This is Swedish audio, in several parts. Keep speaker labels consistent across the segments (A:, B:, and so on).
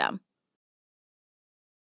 A: system.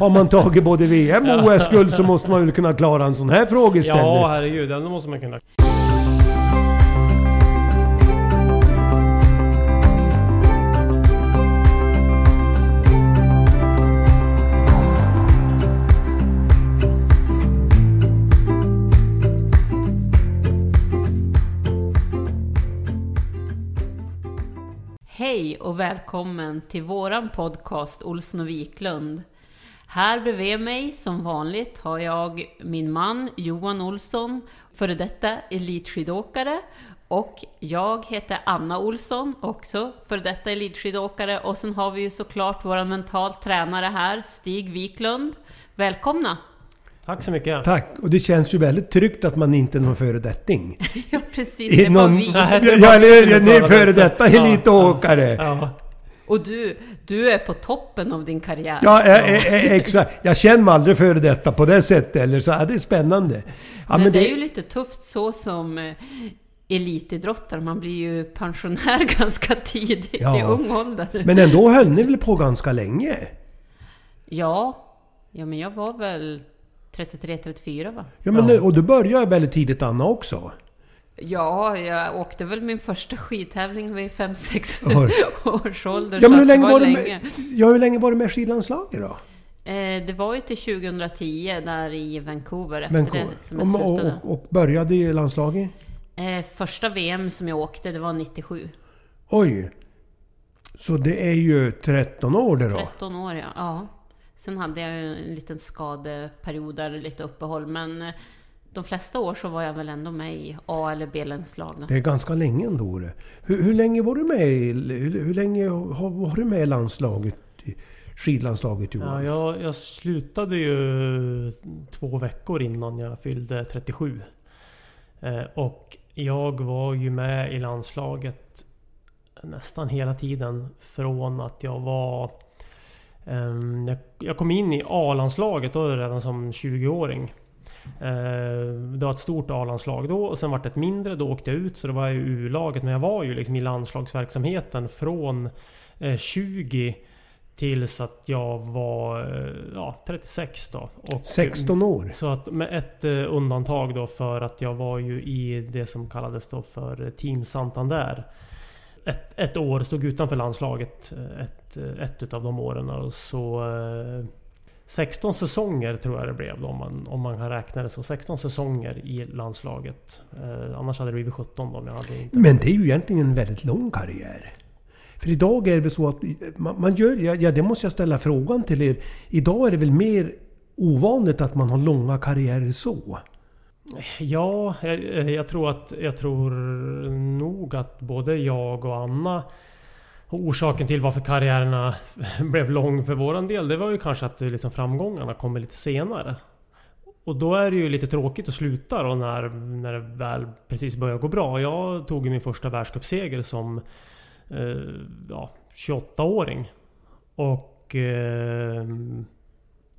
B: Har man tagit både VM och OS-guld så måste man väl kunna klara en sån här frågeställning.
C: Ja, herregud. Den måste man kunna.
D: Hej och välkommen till våran podcast Olsson och Wiklund. Här bredvid mig, som vanligt, har jag min man Johan Olsson, före detta elitskidåkare. Och jag heter Anna Olsson, också före detta elitskidåkare. Och sen har vi ju såklart vår mental tränare här, Stig Wiklund. Välkomna!
C: Tack så mycket.
B: Tack! Och det känns ju väldigt tryggt att man inte är någon föredetting.
D: ja, precis. Det var vi.
B: Ja, eller ni är före detta elitåkare.
C: Ja.
D: Och du, du är på toppen av din karriär.
B: Ja, exakt. Jag känner mig aldrig före detta på det sättet eller så. Ja, det är spännande. Ja,
D: men, det är ju lite tufft så som eh, elitidrottare. Man blir ju pensionär ganska tidigt
B: Ja.
D: i ung ålder.
B: Men ändå höll ni väl på ganska länge?
D: Ja, ja men jag var väl 33-34 va?
B: Ja, men och du började väldigt tidigt Anna också.
D: Ja, jag åkte väl min första skidtävling vid 5-6
B: Oj.
D: års ålder.
B: Ja, men hur länge
D: det
B: var du med, ja, hur länge var du med skidlandslaget då?
D: Eh, det var ju till 2010 där i Vancouver efter
B: Men,
D: det som jag
B: och,
D: slutade.
B: och, och började i landslaget?
D: Eh, första VM som jag åkte, det var 97.
B: Oj! Så det är ju 13 år det då?
D: 13 år ja. ja. Sen hade jag ju en liten skadeperiod där, lite uppehåll. Men eh, de flesta år så var jag väl ändå med i A eller B-landslag. då.
B: Det är ganska länge ändå. Hur, hur länge var du med i, hur, hur länge har, var du med i landslaget? Skidlandslaget Johan?
C: Ja, jag, jag slutade ju två veckor innan jag fyllde 37. Eh, och jag var ju med i landslaget nästan hela tiden från att jag var... ehm, jag, jag kom in i A-landslaget då redan som 20-åring. Eh, det var ett stort A-landslag då och sen var det ett mindre. Då åkte jag ut så då var i U-laget. Men jag var ju liksom i landslagsverksamheten från eh, 20 tills att jag var eh, ja, 36 då. Och,
B: 16 år?
C: Så att med ett eh, undantag då för att jag var ju i det som kallades då för Team Santander. Ett, ett år stod utanför landslaget eh, ett, eh, ett utav de åren. Och så eh, 16 säsonger tror jag det blev då, om man, om man kan räkna det så. 16 säsonger i landslaget. Eh, annars hade det blivit 17 då om jag hade inte...
B: Men det är ju egentligen en väldigt lång karriär. För idag är det väl så att man, man gör... Ja, ja, det måste jag ställa frågan till er. Idag är det väl mer ovanligt att man har långa karriärer så?
C: Ja, jag, jag tror att... Jag tror nog att både jag och Anna orsaken till varför karriärerna blev lång för våran del, det var ju kanske att eh, liksom framgångarna kommer lite senare. Och då är det ju lite tråkigt att sluta då när, när det väl precis börjar gå bra. Jag tog ju min första världscupseger som eh, ja, 28-åring. Och eh,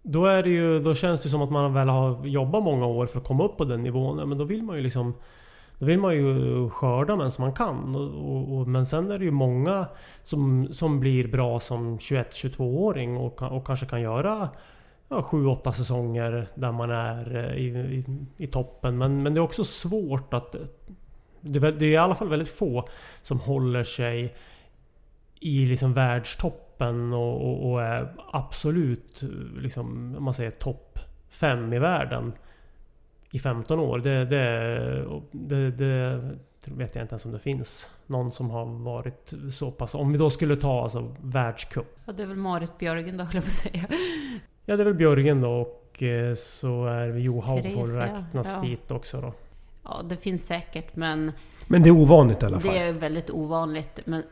C: då, är det ju, då känns det som att man väl har jobbat många år för att komma upp på den nivån. Men då vill man ju liksom då vill man ju skörda medan man kan. Och, och, och, men sen är det ju många som, som blir bra som 21-22-åring och, och kanske kan göra ja, 7-8 säsonger där man är eh, i, i, i, toppen. Men, men det är också svårt att... Det, det är i alla fall väldigt få som håller sig i liksom världstoppen och, och, och är absolut liksom, man säger topp 5 i världen i 15 år. Det, det, det, det vet jag inte ens om det finns någon som har varit så pass... Om vi då skulle ta alltså världscup.
D: Ja, det är väl Marit Björgen då, höll jag på att säga.
C: Ja, det är väl Björgen då och eh, så är Johaug får räknas ja. dit också då.
D: Ja, det finns säkert men...
B: Men det är ovanligt i alla fall?
D: Det är väldigt ovanligt. Men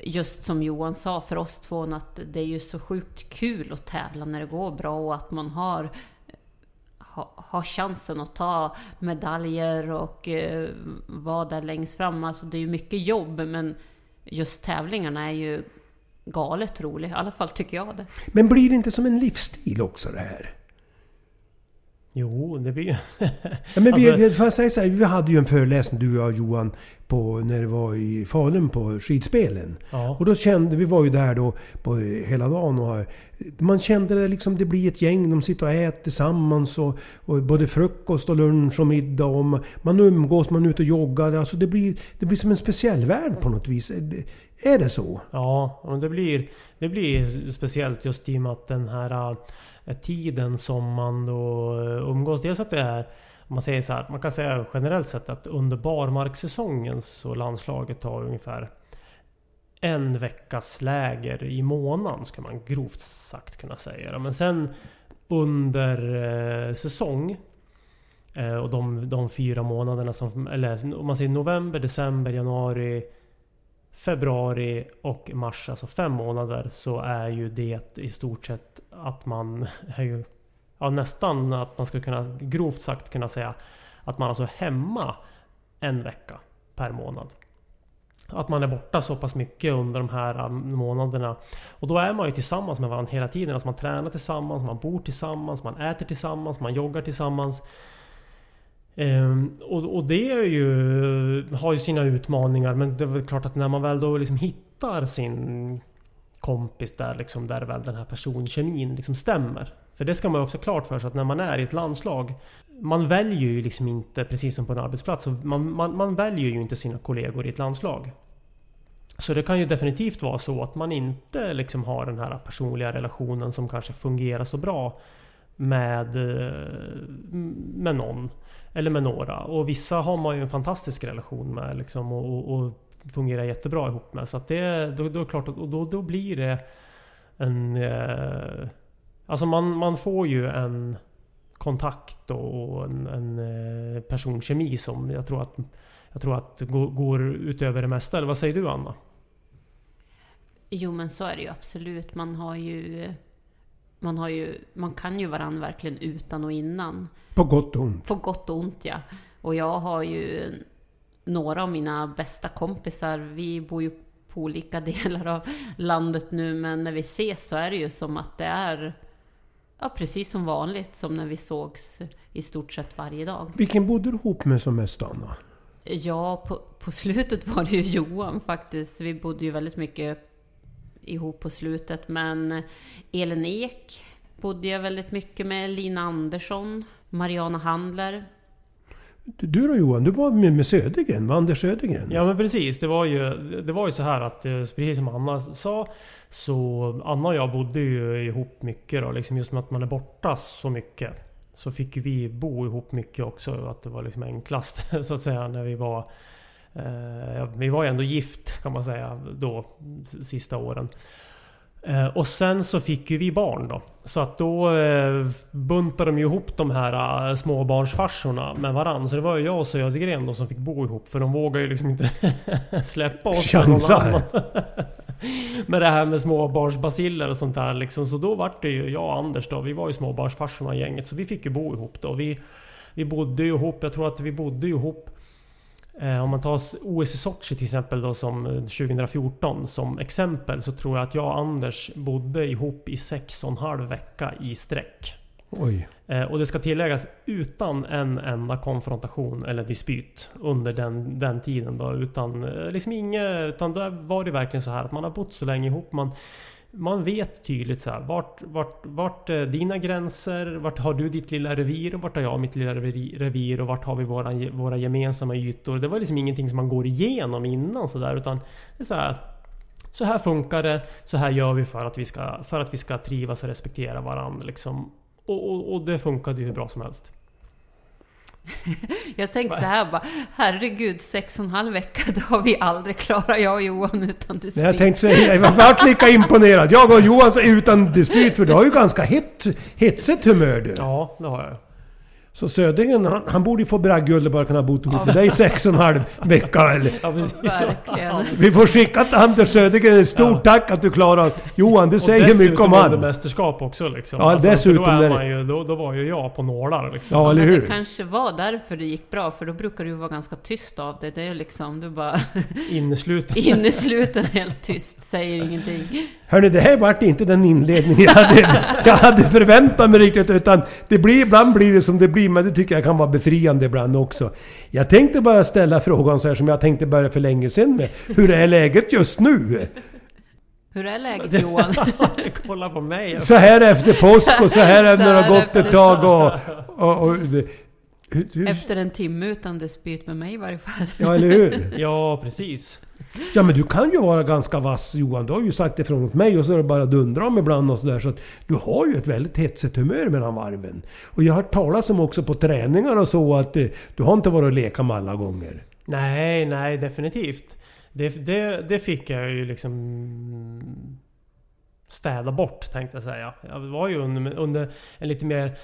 D: just som Johan sa för oss två att det är ju så sjukt kul att tävla när det går bra och att man har ha, chansen att ta medaljer och eh, vara där längst fram. Alltså det är ju mycket jobb men just tävlingarna är ju galet roliga. I alla fall tycker jag det.
B: Men blir det inte som en livsstil också det här?
C: Jo, det blir ju...
B: ja, men vi, alltså... får säga så här, vi hade ju en föreläsning du och jag Johan på, när det var i Falun på skidspelen. Ja. Och då kände vi, var ju där då på hela dagen och man kände det liksom, det blir ett gäng, de sitter och äter tillsammans och, och både frukost och lunch och middag och man, man umgås, man är ute och joggar. Alltså det blir, det blir som en speciell värld på något vis. Är det så?
C: Ja, det blir, det blir speciellt just i och med att den här äh, tiden som man då umgås. Dels att det är om man säger så här, man kan säga generellt sett att under barmarkssäsongen så landslaget tar ungefär en veckas läger i månaden ska man grovt sagt kunna säga. Men sen under eh, säsong eh, och de, de fyra månaderna som... Eller om man säger november, december, januari, februari och mars, alltså fem månader, så är ju det i stort sett att man är ju... Ja, nästan att man skulle kunna grovt sagt kunna säga att man alltså är hemma en vecka per månad. Att man är borta så pass mycket under de här äh, månaderna. Och då är man ju tillsammans med varandra hela tiden. Alltså man tränar tillsammans, man bor tillsammans, man äter tillsammans, man joggar tillsammans. Um, och, och, det är ju, har ju sina utmaningar men det är väl klart att när man väl då liksom hittar sin kompis där liksom, där väl den här personkemin liksom stämmer. För det ska man också klart för sig att när man är i ett landslag man väljer ju liksom inte, precis som på en arbetsplats, man, man, man väljer ju inte sina kollegor i ett landslag. Så det kan ju definitivt vara så att man inte liksom har den här personliga relationen som kanske fungerar så bra med, eh, med någon. Eller med några. Och vissa har man ju en fantastisk relation med liksom, och, och fungerar jättebra ihop med. Så att det, då, då är klart att då, då blir det en... Eh, alltså man, man får ju en kontakt och en, en eh, personkemi som jag tror att, jag tror att går utöver det mesta. Eller vad säger du Anna?
D: Jo men så är det ju absolut. Man har ju... Man, har ju, man kan ju varandra verkligen utan och innan.
B: På gott och ont.
D: På gott och ont ja. Och jag har ju några av mina bästa kompisar. Vi bor ju på olika delar av landet nu men när vi ses så är det ju som att det är Ja, precis som vanligt, som när vi sågs i stort sett varje dag.
B: Vilken bodde du ihop med som mest, Anna?
D: Ja, på, på slutet var det ju Johan faktiskt. Vi bodde ju väldigt mycket ihop på slutet. Men Elin Ek bodde jag väldigt mycket med. Lina Andersson, Mariana Handler.
B: Du då Johan, du var med, med Södergren, med Anders Södergren?
C: Ja men precis. Det var ju, det var ju så här att, eh, precis som Anna sa, så Anna och jag bodde ju ihop mycket då. Liksom just med att man är borta så mycket. Så fick vi bo ihop mycket också. Att det var liksom enklast så att säga när vi var... Eh, vi var ju ändå gift kan man säga då, sista åren. Eh, och sen så fick ju vi barn då. Så att då eh, buntade de ju ihop de här eh, småbarnsfarsorna med varandra. Så det var ju jag och Södergren då som fick bo ihop. För de vågar ju liksom inte släppa oss
B: Chansa!
C: med det här med småbarnsbaciller och sånt där liksom. Så då vart det ju jag och Anders då, vi var ju småbarnsfarsorna i gänget. Så vi fick ju bo ihop då. Vi, vi bodde ju ihop, jag tror att vi bodde ihop om man tar OS i Sochi till exempel då som 2014 eh, som exempel så tror jag att jag och Anders bodde ihop i sex och en halv vecka i sträck.
B: Oj.
C: Eh, och det ska tilläggas utan en enda konfrontation eller dispyt under den, den tiden då. Utan liksom inget... Utan där var det verkligen så här att man har bott så länge ihop. Man, man vet tydligt så här, vart, vart, vart är dina gränser? Vart har du ditt lilla revir? Och vart har jag mitt lilla revir? Och vart har vi våra, våra gemensamma ytor? Det var liksom ingenting som man går igenom innan sådär utan det är så här, så här funkar det, så här gör vi för att vi ska, för att vi ska trivas och respektera varandra liksom. Och, och, och det funkade ju hur bra som helst.
D: Jag tänkte så här bara, herregud, sex och en halv vecka, det har vi aldrig klarat, jag och Johan utan dispyt.
B: Jag tänkte säga, jag vart lika imponerad. Jag och Johan utan dispyt, för du har ju ganska hett, hetsigt humör du.
C: Ja, det har jag.
B: Så Södingen, han, han borde ju få bragdguld och bara kunna bo ihop med dig sex och en halv vecka eller...
D: Ja, Verkligen.
B: Vi får skicka till Anders Södergren ett stort ja. tack att du klarar Johan, det säger mycket om han.
C: Och mästerskap också liksom.
B: Ja, alltså, dessutom.
C: Då, är man ju, då, då var ju jag på nålar liksom.
B: Ja, eller hur?
D: Det kanske var därför det gick bra, för då brukar du vara ganska tyst av det. Det är liksom, du bara...
C: Innesluten.
D: Innesluten, helt tyst, säger ingenting.
B: Hörni, det här vart inte den inledning jag hade, jag hade förväntat mig riktigt. Utan det blir, ibland blir det som det blir, men det tycker jag kan vara befriande ibland också. Jag tänkte bara ställa frågan så här som jag tänkte börja för länge sedan med. Hur är läget just nu?
D: Hur är läget Johan?
C: Kolla på mig.
B: Så här efter påsk och så här när det har gått ett tag och... och, och
D: hur, hur? Efter en timme utan dispyt med mig i varje fall.
B: Ja, eller hur?
C: ja, precis.
B: Ja men du kan ju vara ganska vass Johan. Du har ju sagt ifrån åt mig och så är det bara dundra om ibland och sådär. Så att du har ju ett väldigt hetsigt humör mellan varven. Och jag har hört talas om också på träningar och så att eh, du har inte varit och leka med alla gånger.
C: Nej, nej definitivt. Det, det, det fick jag ju liksom städa bort tänkte jag säga. Jag var ju under, under en lite mer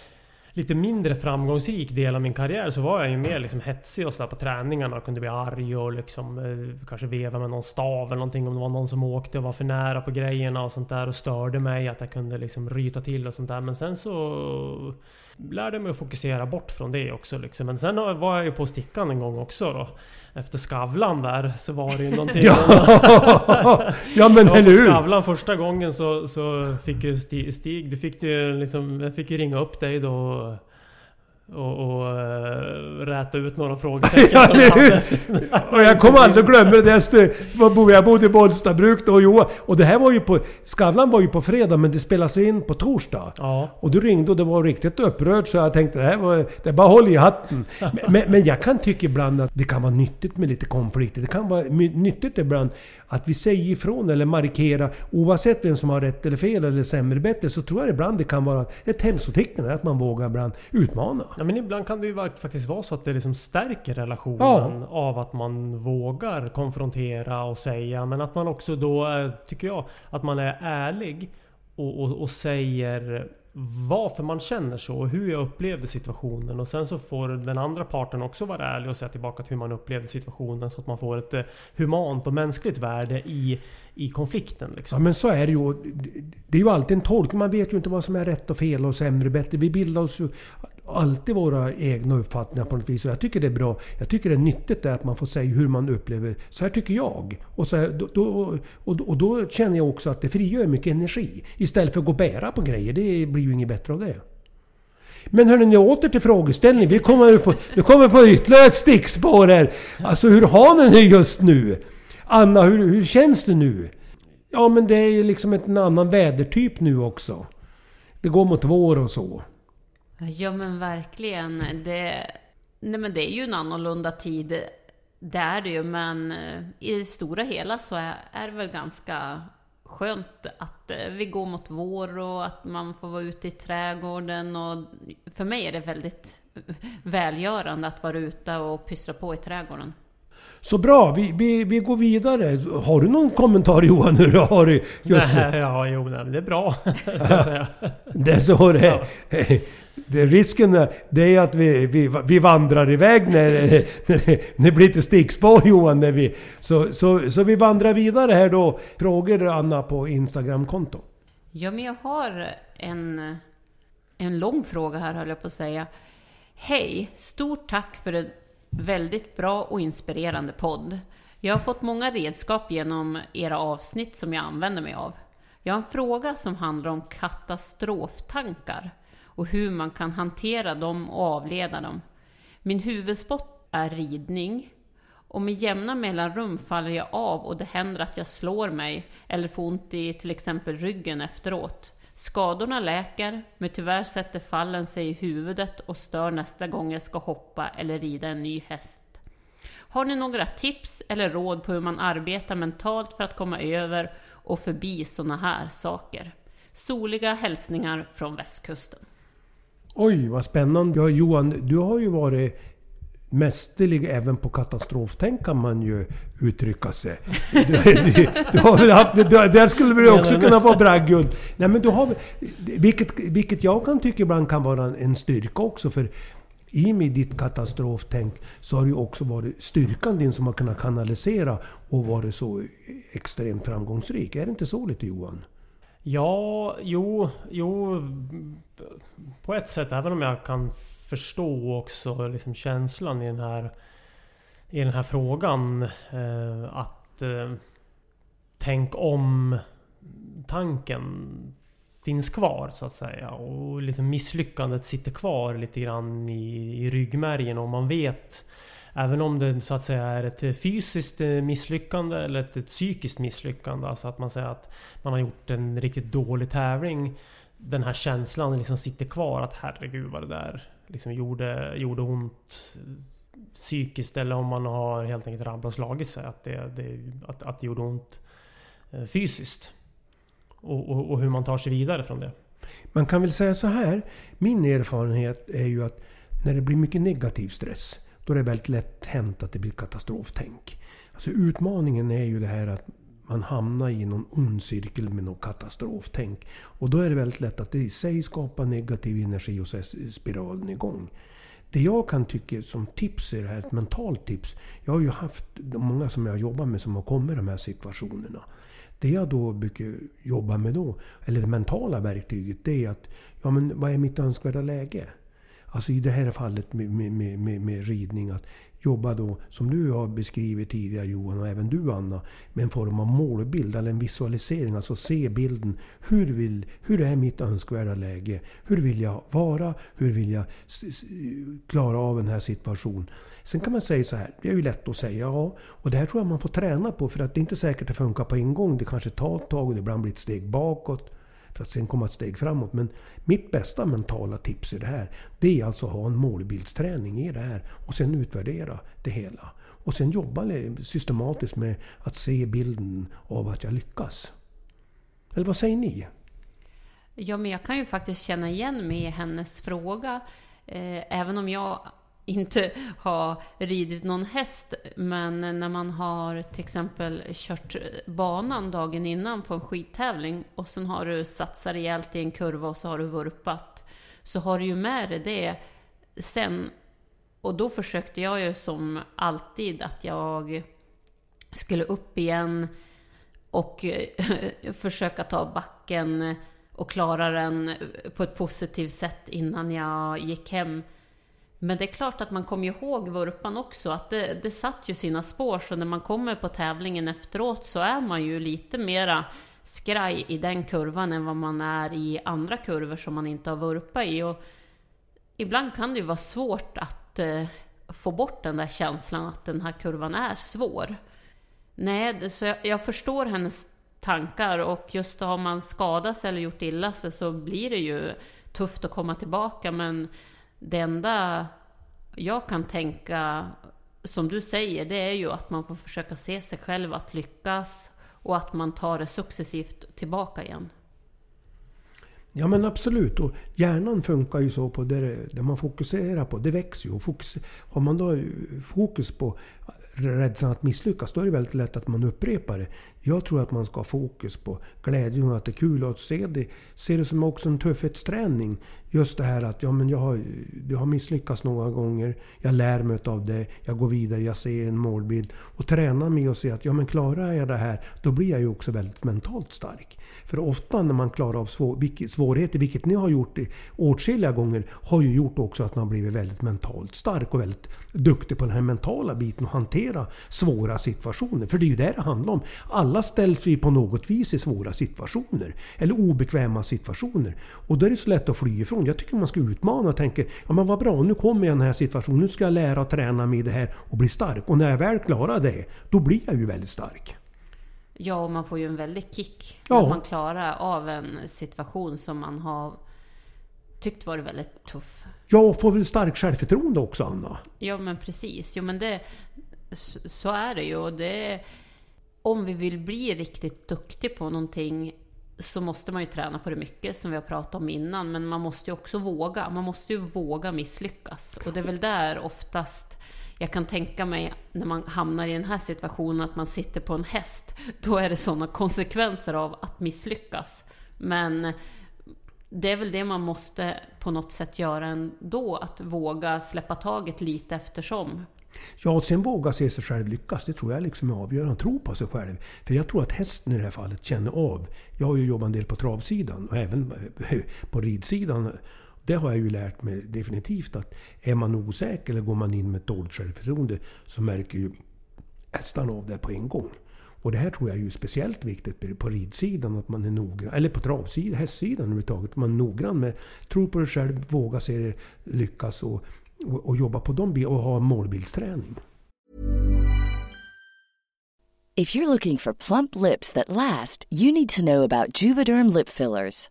C: lite mindre framgångsrik del av min karriär så var jag ju mer liksom hetsig och sådär på träningarna och kunde bli arg och liksom eh, kanske veva med någon stav eller någonting om det var någon som åkte och var för nära på grejerna och sånt där och störde mig att jag kunde liksom ryta till och sånt där. Men sen så lärde jag mig att fokusera bort från det också liksom. Men sen var jag ju på stickan en gång också då efter Skavlan där så var det ju någonting...
B: ja, ja men eller hur!
C: Skavlan första gången så, så fick ju Stig, Stig du fick ju liksom... Jag fick ju ringa upp dig då och, och uh, räta ut några frågetecken ja, som hade.
B: och jag kommer aldrig glömma det. Där, jag bodde i Bollstabruk då och. Och det här var ju på... Skavlan var ju på fredag men det spelas in på torsdag.
C: Ja.
B: Och du ringde och det var riktigt upprörd så jag tänkte det här var... Det är bara håll i hatten. men, men jag kan tycka ibland att det kan vara nyttigt med lite konflikter. Det kan vara nyttigt ibland att vi säger ifrån eller markerar. Oavsett vem som har rätt eller fel eller sämre bättre så tror jag ibland det kan vara ett hälsotecken att man vågar ibland utmana.
C: Ja, men ibland kan det ju faktiskt vara så att det liksom stärker relationen ja. av att man vågar konfrontera och säga. Men att man också då, tycker jag, att man är ärlig och, och, och säger varför man känner så och hur jag upplevde situationen. Och sen så får den andra parten också vara ärlig och säga tillbaka hur man upplevde situationen. Så att man får ett eh, humant och mänskligt värde i, i konflikten. Liksom.
B: Ja men så är det ju. Det är ju alltid en tolkning. Man vet ju inte vad som är rätt och fel och sämre och bättre. Vi bildar oss ju alltid våra egna uppfattningar på något vis. Och jag tycker det är bra. Jag tycker det är nyttigt att man får säga hur man upplever. Så här tycker jag. Och, så här, då, då, och, och då känner jag också att det frigör mycket energi. Istället för att gå och bära på grejer. Det blir ju inget bättre av det. Men hörni, åter till frågeställningen. Vi kommer på, nu kommer på ytterligare ett stickspår här. Alltså hur har ni det just nu? Anna, hur, hur känns det nu? Ja men det är ju liksom en annan vädertyp nu också. Det går mot vår och så.
D: Ja men verkligen. Det, nej men det är ju en annorlunda tid. Det är det ju, men eh, i det stora hela så är, är det väl ganska skönt att eh, vi går mot vår och att man får vara ute i trädgården. Och för mig är det väldigt välgörande att vara ute och pyssla på i trädgården.
B: Så bra, vi, vi, vi går vidare. Har du någon kommentar Johan hur du har det just
C: nu? Ja, jo, nej, det är bra.
B: det är så det är. Ja. Det, risken är, det är att vi, vi, vi vandrar iväg när, när, när det blir lite stickspår Johan. När vi, så, så, så vi vandrar vidare här då. Frågor Anna på Instagramkonto.
D: Ja, men jag har en, en lång fråga här höll jag på att säga. Hej! Stort tack för en väldigt bra och inspirerande podd. Jag har fått många redskap genom era avsnitt som jag använder mig av. Jag har en fråga som handlar om katastroftankar och hur man kan hantera dem och avleda dem. Min huvudsport är ridning och med jämna mellanrum faller jag av och det händer att jag slår mig eller får ont i till exempel ryggen efteråt. Skadorna läker, men tyvärr sätter fallen sig i huvudet och stör nästa gång jag ska hoppa eller rida en ny häst. Har ni några tips eller råd på hur man arbetar mentalt för att komma över och förbi sådana här saker? Soliga hälsningar från västkusten.
B: Oj, vad spännande. Ja, Johan, du har ju varit mästerlig även på katastroftänk kan man ju uttrycka sig. Du, du, du har väl haft, du, där skulle du också kunna få bragguld. Nej men du har vilket, vilket jag kan tycka ibland kan vara en styrka också. För i med ditt katastroftänk så har det ju också varit styrkan din som har kunnat kanalisera och varit så extremt framgångsrik. Är det inte så lite Johan?
C: Ja, jo, jo. På ett sätt, även om jag kan förstå också liksom känslan i den här, i den här frågan. Eh, att eh, tänk om tanken finns kvar så att säga. Och liksom misslyckandet sitter kvar lite grann i, i ryggmärgen och man vet Även om det så att säga är ett fysiskt eh, misslyckande eller ett, ett psykiskt misslyckande. Alltså att man säger att man har gjort en riktigt dålig tävling. Den här känslan liksom sitter kvar att herregud vad det där liksom gjorde, gjorde ont psykiskt eller om man har helt enkelt ramlat och slagit sig. Att det, det, att, att det gjorde ont eh, fysiskt. Och, och, och, hur man tar sig vidare från det.
B: Man kan väl säga så här. Min erfarenhet är ju att när det blir mycket negativ stress då är det väldigt lätt hänt att det blir katastroftänk. Alltså utmaningen är ju det här att man hamnar i någon ond cirkel med något katastroftänk. Och då är det väldigt lätt att det i sig skapar negativ energi och så är spiralen igång. Det jag kan tycka som tips är det här, ett mentalt tips. Jag har ju haft många som jag jobbar med som har kommit i de här situationerna. Det jag då brukar jobba med då, eller det mentala verktyget, det är att ja, men vad är mitt önskvärda läge? Alltså i det här fallet med, med, med, med ridning. Att jobba då, som du har beskrivit tidigare Johan och även du Anna, med en form av målbild eller en visualisering. Alltså se bilden. Hur, vill, hur är mitt önskvärda läge? Hur vill jag vara? Hur vill jag klara av den här situationen? Sen kan man säga så här, det är ju lätt att säga ja. Och det här tror jag man får träna på för att det är inte säkert att det funkar på en gång. Det kanske tar ett tag och det ibland blir ett steg bakåt för att sen komma ett steg framåt. Men mitt bästa mentala tips i det här, det är alltså att ha en målbildsträning i det här och sen utvärdera det hela. Och sen jobba systematiskt med att se bilden av att jag lyckas. Eller vad säger ni?
D: Ja, men jag kan ju faktiskt känna igen mig i hennes fråga. Eh, även om jag inte ha ridit någon häst, men när man har till exempel kört banan dagen innan på en skidtävling och sen har du satsat rejält i en kurva och så har du vurpat, så har du ju med dig det sen. Och då försökte jag ju som alltid att jag skulle upp igen och försöka ta backen och klara den på ett positivt sätt innan jag gick hem. Men det är klart att man kommer ihåg vurpan också, att det, det satt ju sina spår, så när man kommer på tävlingen efteråt så är man ju lite mera skraj i den kurvan än vad man är i andra kurvor som man inte har vurpa i. Och ibland kan det ju vara svårt att eh, få bort den där känslan att den här kurvan är svår. Nej, så jag, jag förstår hennes tankar och just har man skadat sig eller gjort illa sig så blir det ju tufft att komma tillbaka men det enda jag kan tänka, som du säger, det är ju att man får försöka se sig själv att lyckas och att man tar det successivt tillbaka igen.
B: Ja men absolut. Och hjärnan funkar ju så på det, det man fokuserar på. Det växer ju. Fokus, har man då fokus på rädslan att misslyckas, då är det väldigt lätt att man upprepar det. Jag tror att man ska ha fokus på glädjen och att det är kul och se det, se det som också en tuffhetsträning. Just det här att ja, men jag, har, du har misslyckats några gånger. Jag lär mig av det. Jag går vidare. Jag ser en målbild. Och träna mig att se att ja, men klarar jag det här, då blir jag ju också väldigt mentalt stark. För ofta när man klarar av svår, svårigheter, vilket ni har gjort åtskilliga gånger, har ju gjort också att man blivit väldigt mentalt stark och väldigt duktig på den här mentala biten och hantera svåra situationer. För det är ju det det handlar om. Alla ställs vi på något vis i svåra situationer. Eller obekväma situationer. Och då är det så lätt att fly ifrån. Jag tycker man ska utmana och tänka, ja men vad bra, nu kommer jag i den här situationen. Nu ska jag lära och träna mig i det här och bli stark. Och när jag väl klarar det, då blir jag ju väldigt stark.
D: Ja, och man får ju en väldig kick ja. när man klarar av en situation som man har tyckt varit väldigt tuff.
B: Ja, och får väl starkt självförtroende också, Anna?
D: Ja, men precis. Jo, men det... Så är det ju. Och det, om vi vill bli riktigt duktig på någonting så måste man ju träna på det mycket, som vi har pratat om innan. Men man måste ju också våga. Man måste ju våga misslyckas. Och det är väl där oftast jag kan tänka mig när man hamnar i den här situationen att man sitter på en häst. Då är det sådana konsekvenser av att misslyckas. Men det är väl det man måste på något sätt göra ändå. Att våga släppa taget lite eftersom.
B: Ja, och sen våga se sig själv lyckas. Det tror jag liksom är avgörande. Tro på sig själv. För jag tror att hästen i det här fallet känner av. Jag har ju jobbat en del på travsidan och även på ridsidan. Det har jag ju lärt mig definitivt att är man osäker eller går man in med ett dåligt självförtroende så märker ju hästarna av det på en gång. Och det här tror jag är ju speciellt viktigt på ridsidan, att man är noggrann, eller på travsidan, hästsidan överhuvudtaget. att Man är noggrann med, tror på sig själv, våga se det lyckas och, och, och jobba på dem och ha målbildsträning.
E: If you're looking for plump lips that last, you need to know about juvederm lip fillers.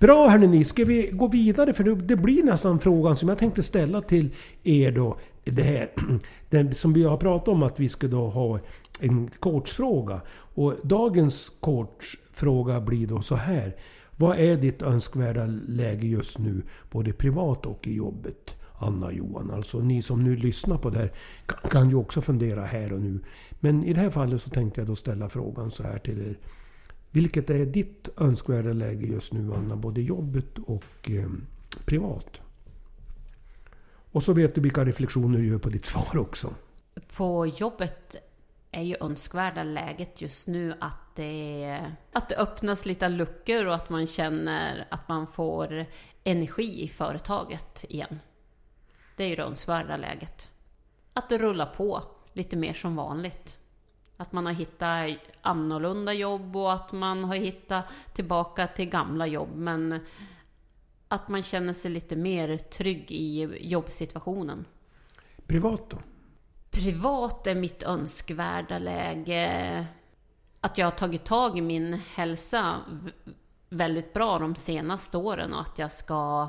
B: Bra hörni ni, ska vi gå vidare? För det blir nästan frågan som jag tänkte ställa till er då. Det här det som vi har pratat om att vi ska då ha en coachfråga. Och dagens coachfråga blir då så här. Vad är ditt önskvärda läge just nu, både privat och i jobbet? Anna och Johan. Alltså ni som nu lyssnar på det här kan ju också fundera här och nu. Men i det här fallet så tänkte jag då ställa frågan så här till er. Vilket är ditt önskvärda läge just nu Anna, både jobbet och eh, privat? Och så vet du vilka reflektioner du gör på ditt svar också.
D: På jobbet är ju önskvärda läget just nu att det, att det öppnas lite luckor och att man känner att man får energi i företaget igen. Det är ju det önskvärda läget. Att det rullar på lite mer som vanligt. Att man har hittat annorlunda jobb och att man har hittat tillbaka till gamla jobb. Men att man känner sig lite mer trygg i jobbsituationen.
B: Privat då?
D: Privat är mitt önskvärda läge att jag har tagit tag i min hälsa väldigt bra de senaste åren och att jag ska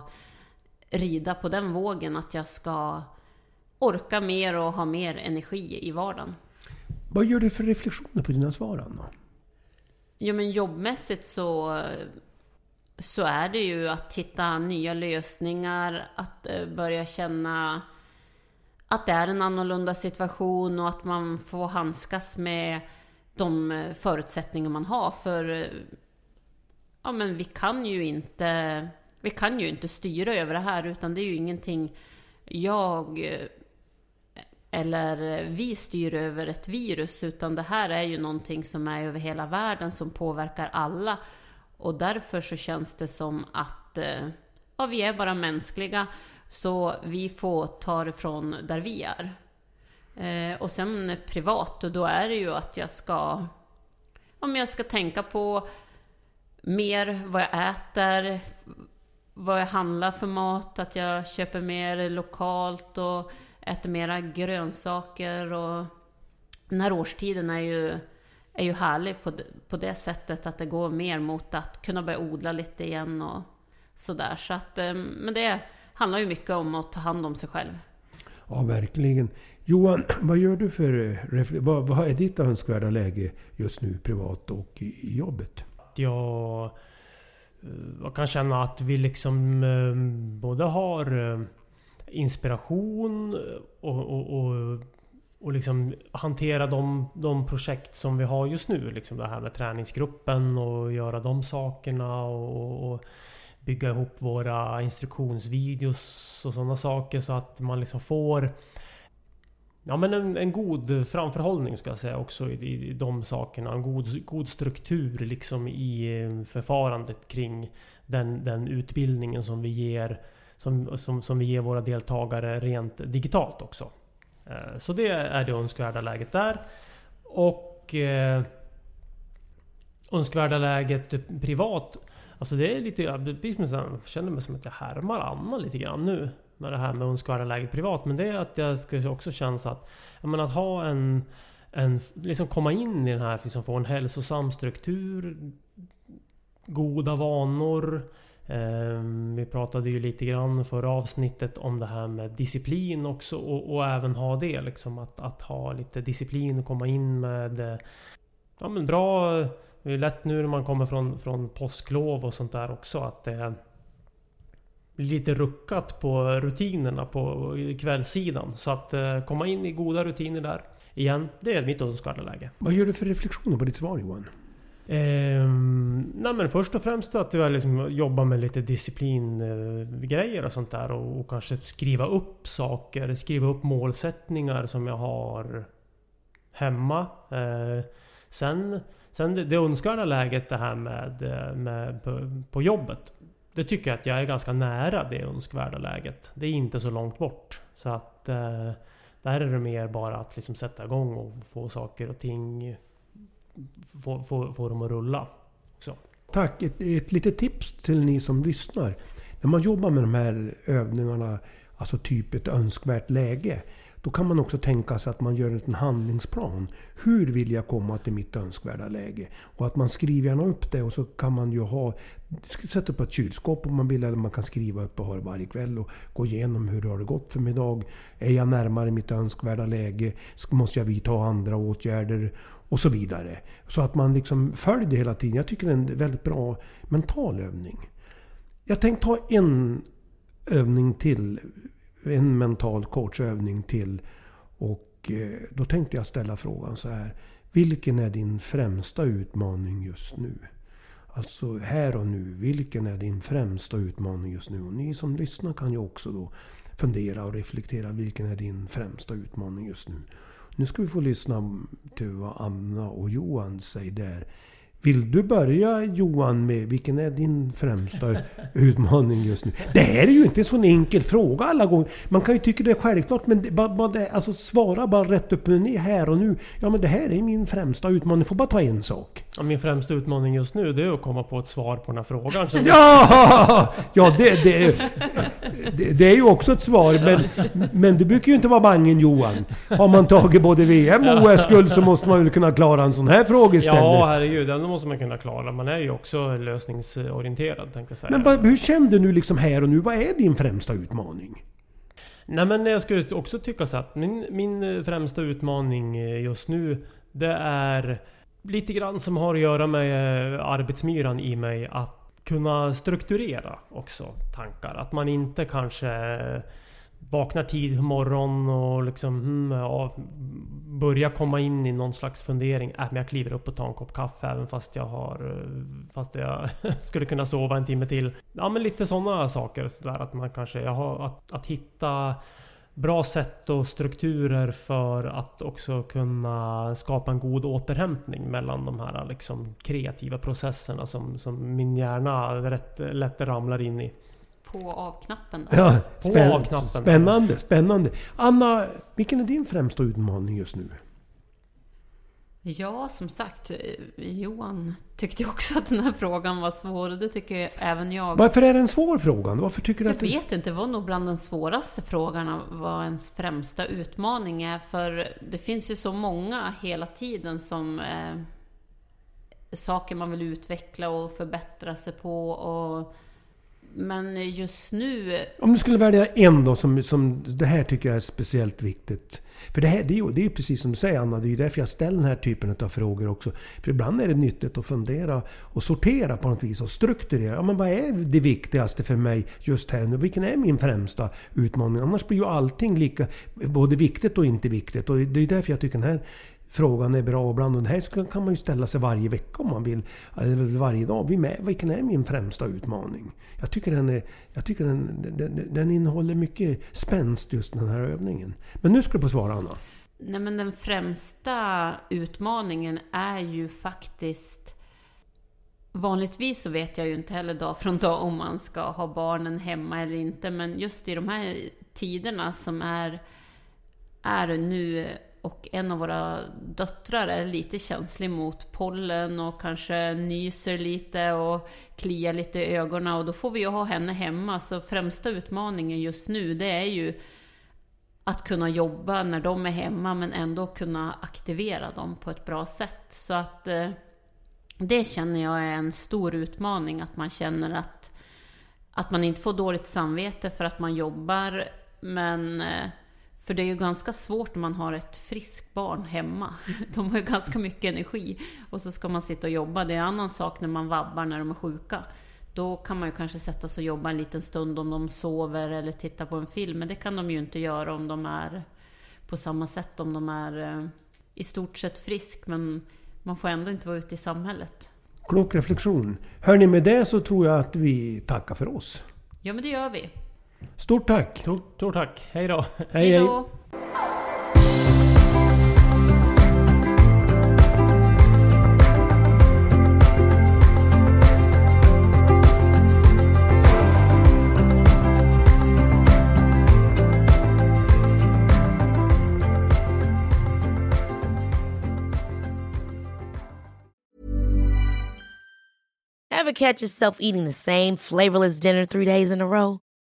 D: rida på den vågen, att jag ska orka mer och ha mer energi i vardagen.
B: Vad gör du för reflektioner på dina svar, Anna?
D: Jo, men jobbmässigt så, så är det ju att hitta nya lösningar, att eh, börja känna att det är en annorlunda situation och att man får handskas med de förutsättningar man har. För ja, men vi kan ju inte vi kan ju inte styra över det här utan det är ju ingenting jag eller eh, vi styr över ett virus utan det här är ju någonting som är över hela världen som påverkar alla. Och därför så känns det som att eh, ja, vi är bara mänskliga så vi får ta det från där vi är. Eh, och sen privat, och då är det ju att jag ska om jag ska tänka på mer vad jag äter, vad jag handlar för mat, att jag köper mer lokalt och äter mera grönsaker och den här årstiden är ju, är ju härlig på, på det sättet att det går mer mot att kunna börja odla lite igen och sådär. Så att, eh, men det handlar ju mycket om att ta hand om sig själv.
B: Ja, verkligen. Johan, vad gör du för... Vad, vad är ditt önskvärda läge just nu privat och i jobbet?
C: Jag, eh, jag kan känna att vi liksom eh, både har inspiration och, och, och, och liksom hantera de, de projekt som vi har just nu. Liksom det här med träningsgruppen och göra de sakerna och, och bygga ihop våra instruktionsvideos och sådana saker så att man liksom får Ja men en, en god framförhållning ska jag säga också i, i de sakerna. En god, god struktur liksom i förfarandet kring den, den utbildningen som vi ger som, som, som vi ger våra deltagare rent digitalt också. Eh, så det är det önskvärda läget där. Och eh, önskvärda läget privat. Alltså det är lite... Jag känner mig som att jag härmar Anna lite grann nu. Med det här med önskvärda läget privat. Men det är att jag ska också känns att... Jag menar, att ha en... en liksom komma in i den här, liksom få en hälsosam struktur. Goda vanor. Ehm, vi pratade ju lite grann förra avsnittet om det här med disciplin också och, och även ha det liksom att, att ha lite disciplin och komma in med ja, men bra... Det är lätt nu när man kommer från, från påsklov och sånt där också att det är lite ruckat på rutinerna på kvällssidan. Så att eh, komma in i goda rutiner där igen, det är mitt önskvärda läge.
B: Vad gör du för reflektioner på ditt svar Johan?
C: Eh, nej men först och främst att jag liksom jobbar med lite disciplingrejer och sånt där och, och, kanske skriva upp saker, skriva upp målsättningar som jag har hemma. Eh, Sen, sen det, det önskvärda läget det här med, med på, på, jobbet. Det tycker jag att jag är ganska nära det önskvärda läget. Det är inte så långt bort. Så att eh, där är det mer bara att liksom sätta igång och få saker och ting... Få, få, få dem att rulla. Också.
B: Tack! Ett, ett litet tips till ni som lyssnar. När man jobbar med de här övningarna, alltså typ ett önskvärt läge. Då kan man också tänka sig att man gör en handlingsplan. Hur vill jag komma till mitt önskvärda läge? Och att man skriver gärna upp det och så kan man ju ha... Sätta upp ett kylskåp om man vill eller man kan skriva upp och ha det varje kväll och gå igenom hur det har gått för mig idag. Är jag närmare mitt önskvärda läge? Måste jag vidta andra åtgärder? Och så vidare. Så att man liksom följer det hela tiden. Jag tycker det är en väldigt bra mental övning. Jag tänkte ta en övning till en mental coachövning till. Och eh, då tänkte jag ställa frågan så här. Vilken är din främsta utmaning just nu? Alltså här och nu. Vilken är din främsta utmaning just nu? Och ni som lyssnar kan ju också då fundera och reflektera. Vilken är din främsta utmaning just nu? Nu ska vi få lyssna till vad Anna och Johan säger där vill du börja Johan med vilken är din främsta utmaning just nu? Det här är ju inte en sån enkel fråga alla gånger. Man kan ju tycka det är självklart men bara, bara, alltså svara bara rätt upp och ner här och nu. Ja men det här är min främsta utmaning. Får bara ta en sak.
C: Ja, min främsta utmaning just nu det är att komma på ett svar på den här frågan.
B: ja! Ja det, det, det, det, är ju också ett svar men, men det brukar ju inte vara bangen Johan. Har man tagit både VM och OS-guld så måste man väl kunna klara en sån här frågeställning.
C: Ja herregud måste man kunna klara. Man är ju också lösningsorienterad tänkte jag säga.
B: Men hur kände du liksom här och nu? Vad är din främsta utmaning?
C: Nej men jag skulle också tycka så att min, min främsta utmaning just nu Det är lite grann som har att göra med arbetsmyran i mig. Att kunna strukturera också tankar. Att man inte kanske vaknar tid på morgonen och liksom mm, ja, börjar komma in i någon slags fundering. Äh, men jag kliver upp och tar en kopp kaffe även fast jag har... Eh, fast jag skulle kunna sova en timme till. Ja men lite sådana saker. Så där, att man kanske... Jag har, att, att hitta bra sätt och strukturer för att också kunna skapa en god återhämtning mellan de här liksom kreativa processerna som, som min hjärna rätt lätt ramlar in i.
D: På av-knappen
B: då? Ja, spänn av spännande, spännande. Anna, vilken är din främsta utmaning just nu?
D: Ja, som sagt, Johan tyckte också att den här frågan var svår och det tycker även jag.
B: Varför är det en svår fråga? Varför tycker du
D: jag
B: att det...
D: vet inte, det var nog bland de svåraste frågorna vad ens främsta utmaning är. För det finns ju så många hela tiden som eh, saker man vill utveckla och förbättra sig på. och men just nu...
B: Om du skulle välja en då som, som det här tycker jag är speciellt viktigt. För det, här, det, är ju, det är precis som du säger Anna, det är ju därför jag ställer den här typen av frågor också. För ibland är det nyttigt att fundera och sortera på något vis och strukturera. Ja, men vad är det viktigaste för mig just här nu? Vilken är min främsta utmaning? Annars blir ju allting lika, både viktigt och inte viktigt. Och det är därför jag tycker den här frågan är bra ibland. Och det här kan man ju ställa sig varje vecka om man vill. Eller varje dag. Vilken är min främsta utmaning? Jag tycker den, är, jag tycker den, den, den innehåller mycket spänst just den här övningen. Men nu ska du få svara Anna.
D: Nej men den främsta utmaningen är ju faktiskt Vanligtvis så vet jag ju inte heller dag från dag om man ska ha barnen hemma eller inte. Men just i de här tiderna som är, är nu och en av våra döttrar är lite känslig mot pollen och kanske nyser lite och kliar lite i ögonen och då får vi ju ha henne hemma. Så främsta utmaningen just nu det är ju att kunna jobba när de är hemma men ändå kunna aktivera dem på ett bra sätt. Så att eh, det känner jag är en stor utmaning, att man känner att, att man inte får dåligt samvete för att man jobbar men eh, för det är ju ganska svårt när man har ett friskt barn hemma. De har ju ganska mycket energi. Och så ska man sitta och jobba. Det är en annan sak när man vabbar när de är sjuka. Då kan man ju kanske sätta sig och jobba en liten stund om de sover eller tittar på en film. Men det kan de ju inte göra om de är på samma sätt om de är eh, i stort sett frisk. Men man får ändå inte vara ute i samhället.
B: Klok reflektion. Hörni, med det så tror jag att vi tackar för oss.
D: Ja, men det gör vi.
B: Stort tack!
C: Stort, tack! Hej då!
D: Hej, hej.
F: Ever catch yourself eating the same flavorless dinner three days in a row?